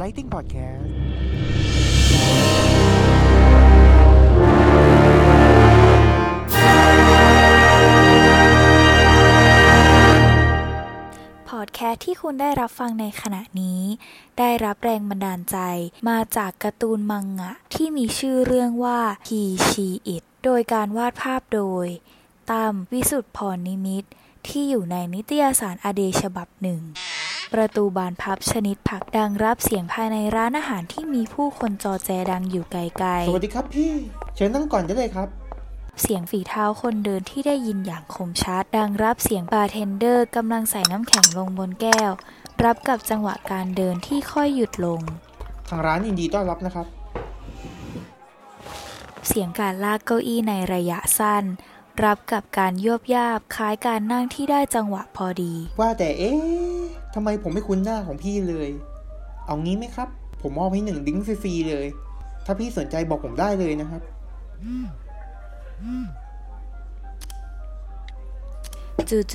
Lighting Podcast พอดแคสที่คุณได้รับฟังในขณะนี้ ได้รับแรงบันดาลใจมาจากการ์ตูนมังงะ ที่มีชื่อเรื่องว่า He She It โดยการวาดภาพโดยตั้มวิสุทธ์พรนิมิตที่อยู่ในนิตยสารอเดฉบับหนึ่ง ประตูบานพับชนิดผลักดังรับเสียงภายในร้านอาหารที่มีผู้คนจอแจดังอยู่ไกลสวัสดีครับพี่ เชิญนั่งก่อนได้เลยครับๆเสียงฝีเท้าคนเดินที่ได้ยินอย่างคมชัด ดังรับเสียงบาร์เทนเดอร์กำลังใส่น้ำแข็งลงบนแก้ว รับกับจังหวะการเดินที่ค่อยหยุดลง ทางร้านยินดีต้อนรับนะครับ เสียงการลากเก้าอี้ในระยะสั้นรับกับการยวบยาบคล้ายการนั่งที่ได้จังหวะพอดี ว่าแต่เอ๊ะ ทำไมผมไม่คุ้นหน้าของพี่เลย เอางี้ไหมครับ ผมมอบให้หนึ่งดิ้งฟรีๆเลย ถ้าพี่สนใจบอกผมได้เลยนะครับ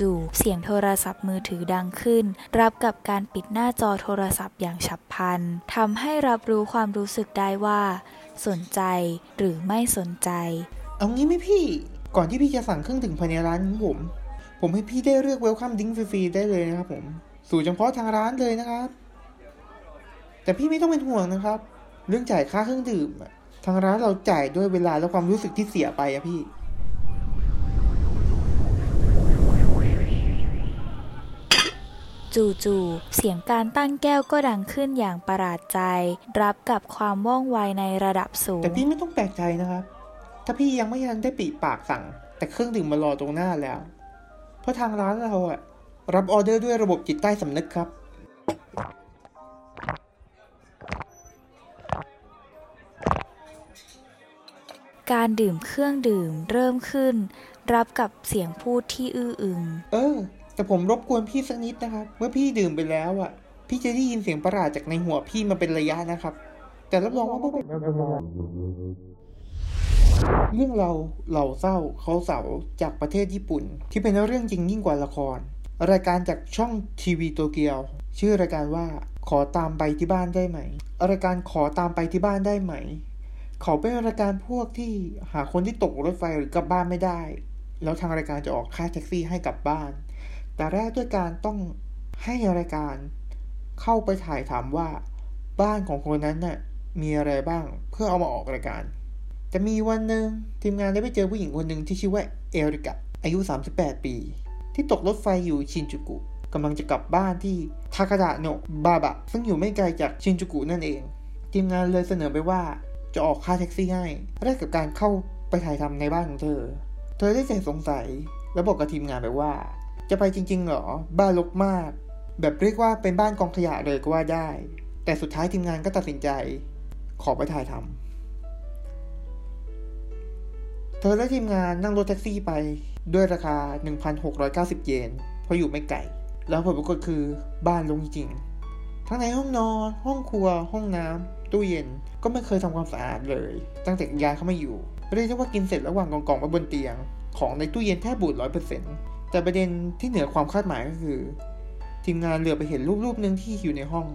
จู่ๆ เสียงโทรศัพท์มือถือดังขึ้น รับกับการปิดหน้าจอโทรศัพท์อย่างฉับพลันทำให้รับรู้ความรู้สึกได้ว่า สนใจหรือไม่สนใจ เอางี้ไหมพี่ ก่อนที่พี่จะสั่งเครื่องดื่มภายในร้านของผม ผมให้พี่ได้เลือกเวลคัมดิ้งฟรีๆได้เลยนะครับผม สู่เฉพาะทางร้านเลยนะครับ แต่พี่ไม่ต้องเป็นห่วงนะครับ เรื่องจ่ายค่าเครื่องดื่มอะทางร้านเราจ่ายด้วยเวลาและความรู้สึกที่เสียไปอะพี่ จู่ๆ เสียงการตั้งแก้วก็ดังขึ้นอย่างประหลาดใจ รับกับความว่องไวในระดับสูง แต่พี่ไม่ต้องแปลกใจนะครับ ถ้าพี่ยังไม่ทันได้ปีปากสั่ง แต่เครื่องดื่มมารอตรงหน้าแล้ว เพราะทางร้านเราอะ รับออเดอร์ด้วยระบบจิตใต้สำนึกครับการดื่มเครื่องดื่มเริ่มขึ้น รับกับเสียงพูดที่อื้ออึง เออ แต่ผมรบกวนพี่สักนิดนะครับ เมื่อพี่ดื่มไปแล้วอะพี่จะได้ยินเสียงประหลาดจากในหัวพี่มาเป็นระยะนะครับ แต่รับรองว่าไม่เป็นเรื่องเราเหล่าเศร้าเขาเสาจากประเทศญี่ปุ่น ที่เป็นเรื่องจริงยิ่งกว่าละคร รายการจากช่องทีวีโตเกียว ชื่อรายการว่าขอตามไปที่บ้านได้ไหม รายการขอตามไปที่บ้านได้ไหม เขาเป็นรายการพวกที่หาคนที่ตกรถไฟหรือกลับบ้านไม่ได้ แล้วทางรายการจะออกค่าแท็กซี่ให้กลับบ้าน แต่แรกด้วยการต้องให้รายการเข้าไปถ่ายถามว่า บ้านของคนนั้นน่ะมีอะไรบ้างเพื่อเอามาออกรายการแต่มีวันหนึ่งทีมงานได้ไปเจอผู้หญิงคนหนึ่งที่ชื่อว่าเอริกะอายุ 38 ปี ที่ตกรถไฟอยู่ชินจูกุกำลังจะกลับบ้านที่ทากาดะโนะบาบะ ซึ่งอยู่ไม่ไกลจากชินจูกุนั่นเอง ทีมงานเลยเสนอไปว่าจะออกค่าแท็กซี่ให้แลกกับการเข้าไปถ่ายทำในบ้านของเธอ เธอได้ใจสงสัยแล้วบอกกับทีมงานไปว่า จะไปจริง ๆ เหรอ บ้านรกมาก แบบเรียกว่าเป็นบ้านกองขยะเลยก็ว่าได้ แต่สุดท้ายทีมงานก็ตัดสินใจ ขอไปถ่ายทำเธอและทีมงานนั่งรถแท็กซี่ไป ด้วยราคา 1,690 เยน เพราะอยู่ไม่ไกล แล้วผลปรากฏคือบ้านลงจริงๆทั้งในห้องนอน ห้องครัว ห้องน้ำตู้เย็น ก็ไม่เคยทำความสะอาดเลย ตั้งแต่ย้ายเข้ามาอยู่เรียกได้ว่ากินเสร็จระหว่างกองๆไว้บนเตียง ของในตู้เย็นแทบบูดร้อยเปอร์เซ็นต์แต่ประเด็นที่เหนือความคาดหมายก็คือ ทีมงานเหลือไปเห็นรูปรูปหนึ่งที่อยู่ในห้อง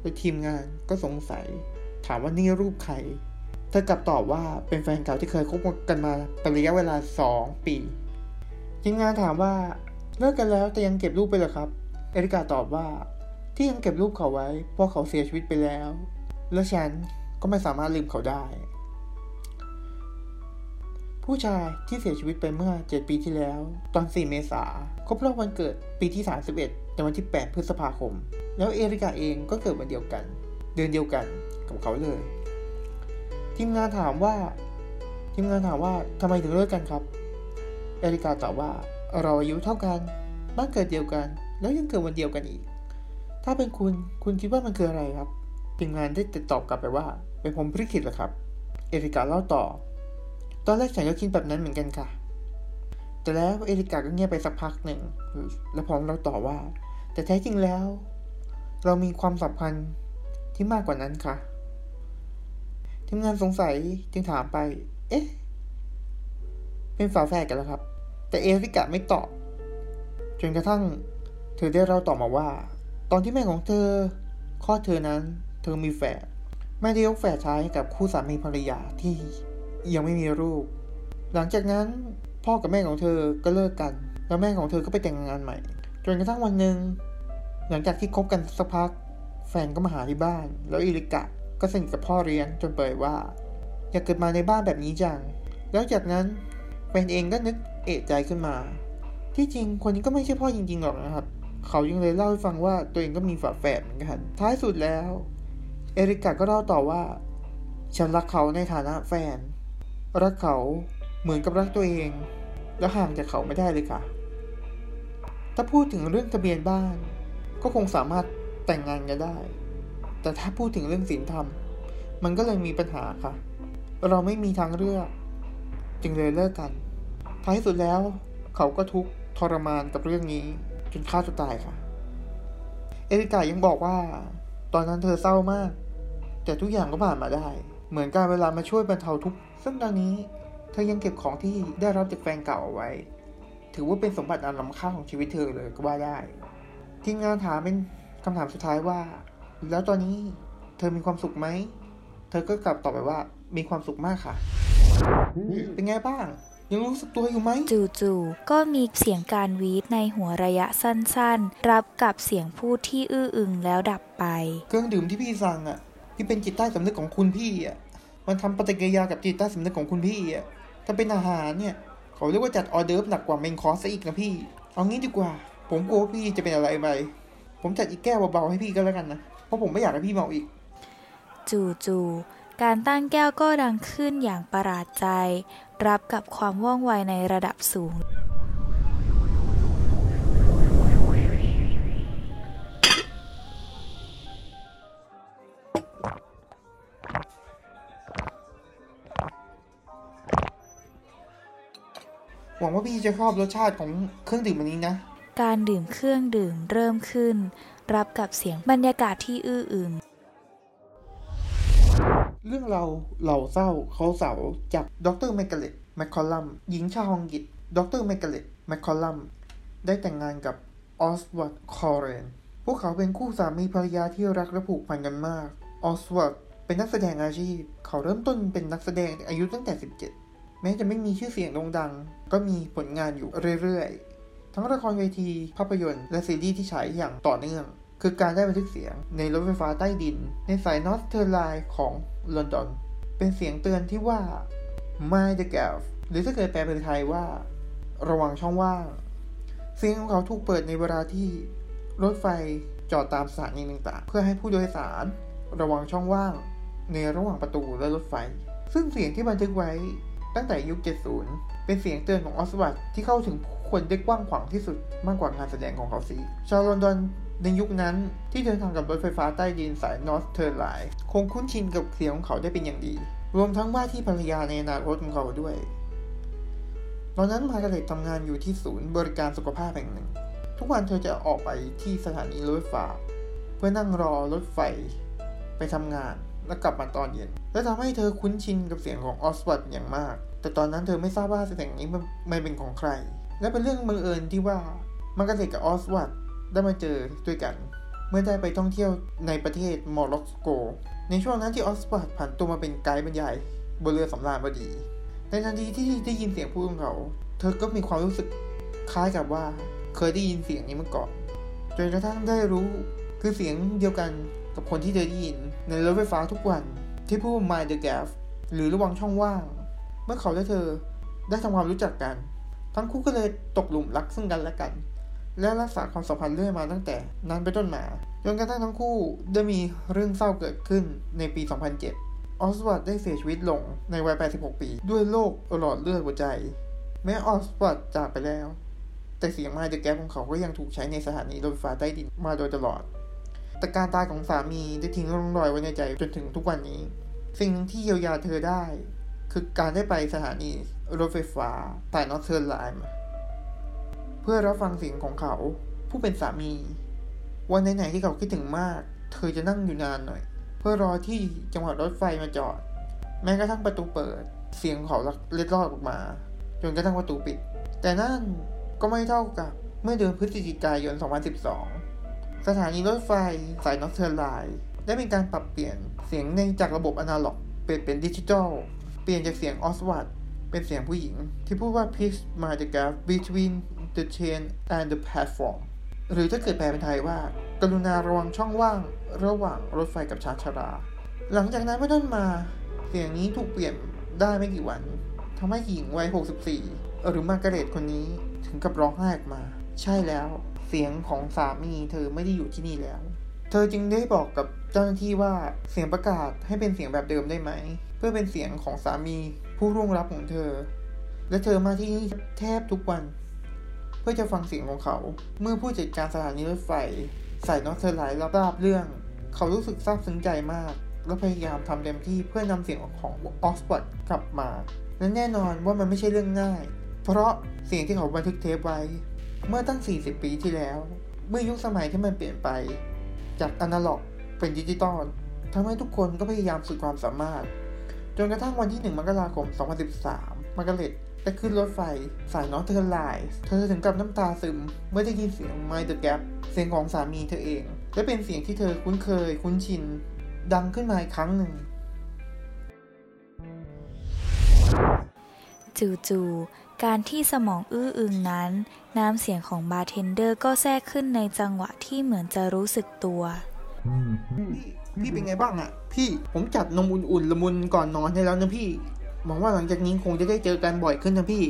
แล้วทีมงานก็สงสัย ถามว่านี่รูปใคร ธอกลับตอบว่าเป็นแฟนเก่าที่เคยคบกันมาเป็นระยะเวลา 2 ปีทีมงานถามว่าเลิกกันแล้วแต่ยังเก็บรูปไปเหรอครับ เอริกาตอบว่าที่ยังเก็บรูปเขาไว้เพราะเขาเสียชีวิตไปแล้ว และฉันก็ไม่สามารถลืมเขาได้ ผู้ชายที่เสียชีวิตไปเมื่อ 7 ปีที่แล้ว ตอน 4 เมษาครบรอบวันเกิดปีที่ 31ในวันที่ 8 พฤษภาคม แล้วเอริกาเองก็เกิดวันเดียวกัน เดือนเดียวกันกับเขาเลย ทีมงานถามว่าทีมงานถามว่าทำไมถึงเลิกกันครับ เอริกาตอบว่าเราอายุเท่ากันบ้านเกิดเดียวกัน แล้วยังเกิดวันเดียวกันอีก ถ้าเป็นคุณคุณคิดว่ามันคืออะไรครับทีมงานได้ติดตอบกลับไปว่า เป็นผมพลิขิตเหรอครับ เอริกาเล่าต่อ ตอนแรกฉันก็คิดแบบนั้นเหมือนกันค่ะ แต่แล้วเอริกาก็เงียบไปสักพักหนึ่งแล้วพร้อมเราต่อว่า แต่แท้จริงแล้ว เรามีความสัมพันธ์ที่มากกว่านั้นค่ะ ทีมงานสงสัยจึงถามไป เอ๊ะ เป็นฝาแฝดกันแล้วครับ แต่เอริกาไม่ตอบ จนกระทั่ง เธอได้เล่าต่อมาว่า ตอนที่แม่ของเธอคลอดเธอนั้น เธอมีแฝดแม่ได้ยกแฝดชายให้กับคู่สามีภรรยาที่ยังไม่มีลูก หลังจากนั้นพ่อกับแม่ของเธอก็เลิกกัน แล้วแม่ของเธอก็ไปแต่งงานใหม่ จนกระทั่งวันหนึ่งหลังจากที่คบกันสักพัก แฟนก็มาหาที่บ้าน แล้วอิริกะ ก็สนิทกับพ่อเลี้ยงจนเปิดว่า อยากเกิดมาในบ้านแบบนี้จัง แล้วจากนั้นแฟนเองก็นึกเอะใจขึ้นมา ที่จริงคนนี้ก็ไม่ใช่พ่อจริงๆหรอกนะครับ เขายังเลยเล่าให้ฟังว่าตัวเองก็มีฝาแฝดเหมือนกัน ท้ายสุดแล้ว เอริกาก็เล่าต่อว่า ฉันรักเขาในฐานะแฟน รักเขาเหมือนกับรักตัวเอง แล้วห่างจากเขาไม่ได้เลยค่ะ ถ้าพูดถึงเรื่องทะเบียนบ้าน ก็คงสามารถแต่งงานกันได้ แต่ถ้าพูดถึงเรื่องศีลธรรม มันก็เลยมีปัญหาค่ะ เราไม่มีทางเลือก จึงเลยเลิกกัน ท้ายสุดแล้ว เขาก็ทุกข์ทรมานกับเรื่องนี้จนฆ่าตัวตายค่ะ เอริกายังบอกว่า ตอนนั้นเธอเศร้ามาก แต่ทุกอย่างก็ผ่านมาได้ เหมือนการเวลามาช่วยบรรเทาทุกข์ ซึ่งตอนนี้เธอยังเก็บของที่ได้รับจากแฟนเก่าเอาไว้ ถือว่าเป็นสมบัติอันล้ำค่าของชีวิตเธอเลยก็ว่าได้ ทีมงานถามเป็นคำถามสุดท้ายว่า แล้วตอนนี้เธอมีความสุขไหม เธอก็กลับตอบไปว่า มีความสุขมากค่ะ เป็นไงบ้าง ยังรู้สึกตัวอยู่ไหม จู่ๆ ก็มีเสียงการวีดในหัวระยะสั้นๆ รับกับเสียงพูดที่อื้ออึงแล้วดับไป เครื่องดื่มที่พี่สั่งอะ ที่เป็นจิตใต้สำนึกของคุณพี่อะ มันทำปฏิกิริยากับจิตใต้สำนึกของคุณพี่อะ ถ้าเป็นอาหารเนี่ย เขาเรียกว่าจัดออเดิร์ฟหนักกว่าเมนคอร์สซะอีกนะพี่ เอางี้ดีกว่า ผมกลัวว่าพี่จะเป็นอะไรไป ผมจัดอีกแก้วเบาๆให้พี่ก็แล้วกันนะ เพราะผมไม่อยากให้พี่เมาอีก จู่ๆการตั้งแก้วก็ดังขึ้นอย่างประหลาดใจ รับกับความว่องไวในระดับสูง หวังว่าพี่จะชอบรสชาติของเครื่องดื่มอันนี้นะ การดื่มเครื่องดื่มเริ่มขึ้น รับกับเสียงบรรยากาศที่อื้ออึงเรื่องเราเหล่าเศร้าเคล้าเสาร์จากดรแมกกาเลตแมคคอลัมหญิงชาวอังกฤษดรแมกกาเลตแมคคอลัมได้แต่งงานกับออสวัตคอเรนพวกเขาเป็นคู่สามีภรรยาที่รักและผูกพันกันมากออสวัตเป็นนักแสดงอาชีพ เขาเริ่มต้นเป็นนักแสดงอายุตั้งแต่ 17 แม้จะไม่มีชื่อเสียงโด่งดัง ก็มีผลงานอยู่เรื่อยๆ ทั้งละครเวทีภาพยนตร์และซีรีส์ที่ฉายอย่างต่อเนื่อง คือการได้บันทึกเสียงในรถไฟฟ้าใต้ดิน ในสาย Northern Line ของลอนดอน เป็นเสียงเตือนที่ว่า Mind the gap หรือถ้าเกิดแปลเป็นไทยว่า ระวังช่องว่าง เสียงของเขาถูกเปิดในเวลาที่รถไฟจอดตามสถานีต่างๆ เพื่อให้ผู้โดยสาร ระวังช่องว่าง ในระหว่างประตูและรถไฟ ซึ่งเสียงที่บันทึกไว้ตั้งแต่ยุค 70 เป็นเสียงเตือนของออสวัตที่เข้าถึงคนได้กว้างขวางที่สุดมากกว่างานแสดงของเขาสิชาวลอนดอนในยุคนั้นที่เดินทางกับรถไฟฟ้าใต้ดินสาย Northern Line คงคุ้นชินกับเสียงของเขาได้เป็นอย่างดี รวมทั้งว่าที่ภรรยาในอนาคตของเขาด้วย ตอนนั้นมาร์กเร็ตทำงานอยู่ที่ศูนย์บริการสุขภาพแห่งหนึ่ง ทุกวันเธอจะออกไปที่สถานีรถไฟฟ้า เพื่อนั่งรอรถไฟไปทำงานแล้วกลับมาตอนเย็น และทำให้เธอคุ้นชินกับเสียงของออสวัตอย่างมาก แต่ตอนนั้นเธอไม่ทราบว่าเสียงนี้มันเป็นของใคร และเป็นเรื่องบังเอิญที่ว่ามาร์กาเร็ตกับออสวัตได้มาเจอด้วยกัน เมื่อได้ไปท่องเที่ยวในประเทศมอร็อกโก ในช่วงนั้นที่ออสวัตผันตัวมาเป็นไกด์บรรยายบนเรือสำราญพอดี ในทันทีที่ได้ยินเสียงพูดของเขา เธอก็มีความรู้สึกคล้ายกับว่าเคยได้ยินเสียงนี้มาก่อนจนกระทั่งได้รู้คือเสียงเดียวกันกับคนที่เธอได้ยินในรถไฟฟ้าทุกวันที่พูด mind the gap หรือระวังช่องว่าง เมื่อเขาและเธอได้ทำความรู้จักกัน ทั้งคู่ก็เลยตกหลุมรักซึ่งกันและกัน และรักษาความสัมพันธ์เรื่อยมาตั้งแต่นั้นไปต้นมาจนกระทั่งทั้งคู่ได้มีเรื่องเศร้าเกิดขึ้นในปี 2007 ออสวัตได้เสียชีวิตลงในวัย 86 ปี ด้วยโรคหลอดเลือดหัวใจ แม้ออสวัตจากไปแล้ว แต่เสียง Mind the Gap ของเขาก็ยังถูกใช้ในสถานีรถไฟฟ้าใต้ดินมาโดยตลอด แต่การตายของสามีได้ทิ้งร่องรอยไว้ในใจจนถึงทุกวันนี้ สิ่งที่เยียวยาเธอได้ คือการได้ไปสถานีรถไฟฟ้าสาย Northern Line เพื่อรับฟังเสียงของเขาผู้เป็นสามี วันไหนๆที่เขาคิดถึงมาก เธอจะนั่งอยู่นานหน่อย เพื่อรอที่จังหวะรถไฟมาจอด แม้กระทั่งประตูเปิด เสียงของเขาเล็ดลอดออกมา จนกระทั่งประตูปิด แต่นั่นก็ไม่เท่ากับเมื่อเดือนพฤศจิกายน 2012 สถานีรถไฟสาย Northern Line ได้มีการปรับเปลี่ยนเสียงในจากระบบอนาล็อกเปลี่ยนเป็นดิจิทัล เปลี่ยนจากเสียงออสวัตเป็นเสียงผู้หญิง ที่พูดว่า please mind the gap between the train and the platform หรือถ้าเกิดแปลเป็นไทยว่า กรุณาระวังช่องว่างระหว่างรถไฟกับชานชารา หลังจากนั้นไม่ต้นมาเสียงนี้ถูกเปลี่ยนได้ไม่กี่วันทำให้หญิงวัย 64 หรือมาร์กาเรตคนนี้ถึงกับร้องไห้ออกมา ใช่แล้วเสียงของสามีเธอไม่ได้อยู่ที่นี่แล้ว เธอจึงได้บอกกับเจ้าหน้าที่ว่าเสียงประกาศให้เป็นเสียงแบบเดิมได้ไหม เพื่อเป็นเสียงของสามีผู้ร่วงรับของเธอ และเธอมาที่นี่แทบทุกวัน เพื่อจะฟังเสียงของเขา เมื่อผู้จัดการสถานีรถไฟใส่นอตเธอร์ไลท์รับทราบเรื่อง เขารู้สึกซาบซึ้งใจมาก และพยายามทำเต็มที่เพื่อนำเสียงของออสปอร์ตกลับมาและแน่นอนว่ามันไม่ใช่เรื่องง่าย เพราะเสียงที่เขาบันทึกเทปไว้ เมื่อตั้ง 40 ปีที่แล้ว เมื่อยุคสมัยที่มันเปลี่ยนไป จากอนาล็อกเป็นดิจิตอลทำให้ทุกคนก็พยายามสุดความสามารถ จนกระทั่งวันที่ 1 มกราคม 2013 มาร์กาเร็ตได้ขึ้นรถไฟ สาย Northern Line เธอถึงกับน้ำตาซึม เมื่อได้ยินเสียง Mind the Gap เสียงของสามีเธอเอง และเป็นเสียงที่เธอคุ้นเคย คุ้นชิน ดังขึ้นมาอีกครั้งหนึ่ง จู่ๆ การที่สมองอื้ออึงนั้น น้ำเสียงของบาร์เทนเดอร์ก็แทรกขึ้นในจังหวะที่เหมือนจะรู้สึกตัวพี่พี่เป็นไงบ้างอะพี่ผมจัดนมอุ่นๆละมุนก่อนนอนให้แล้วนะพี่หวังว่าหลังจากนี้คงจะได้เจอกันบ่อยขึ้นนะพี่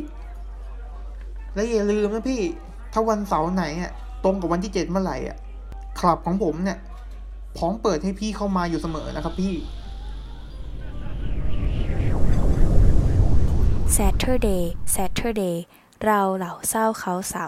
และอย่าลืมนะพี่ ถ้าวันเสาร์ไหนอะตรงกับวันที่เจ็ดเมื่อไหร่อะคลับของผมเนี่ยพร้อมเปิดให้พี่เข้ามาอยู่เสมอนะครับพี่ Saturday Saturday เราเหล่าเศร้าเขาเสา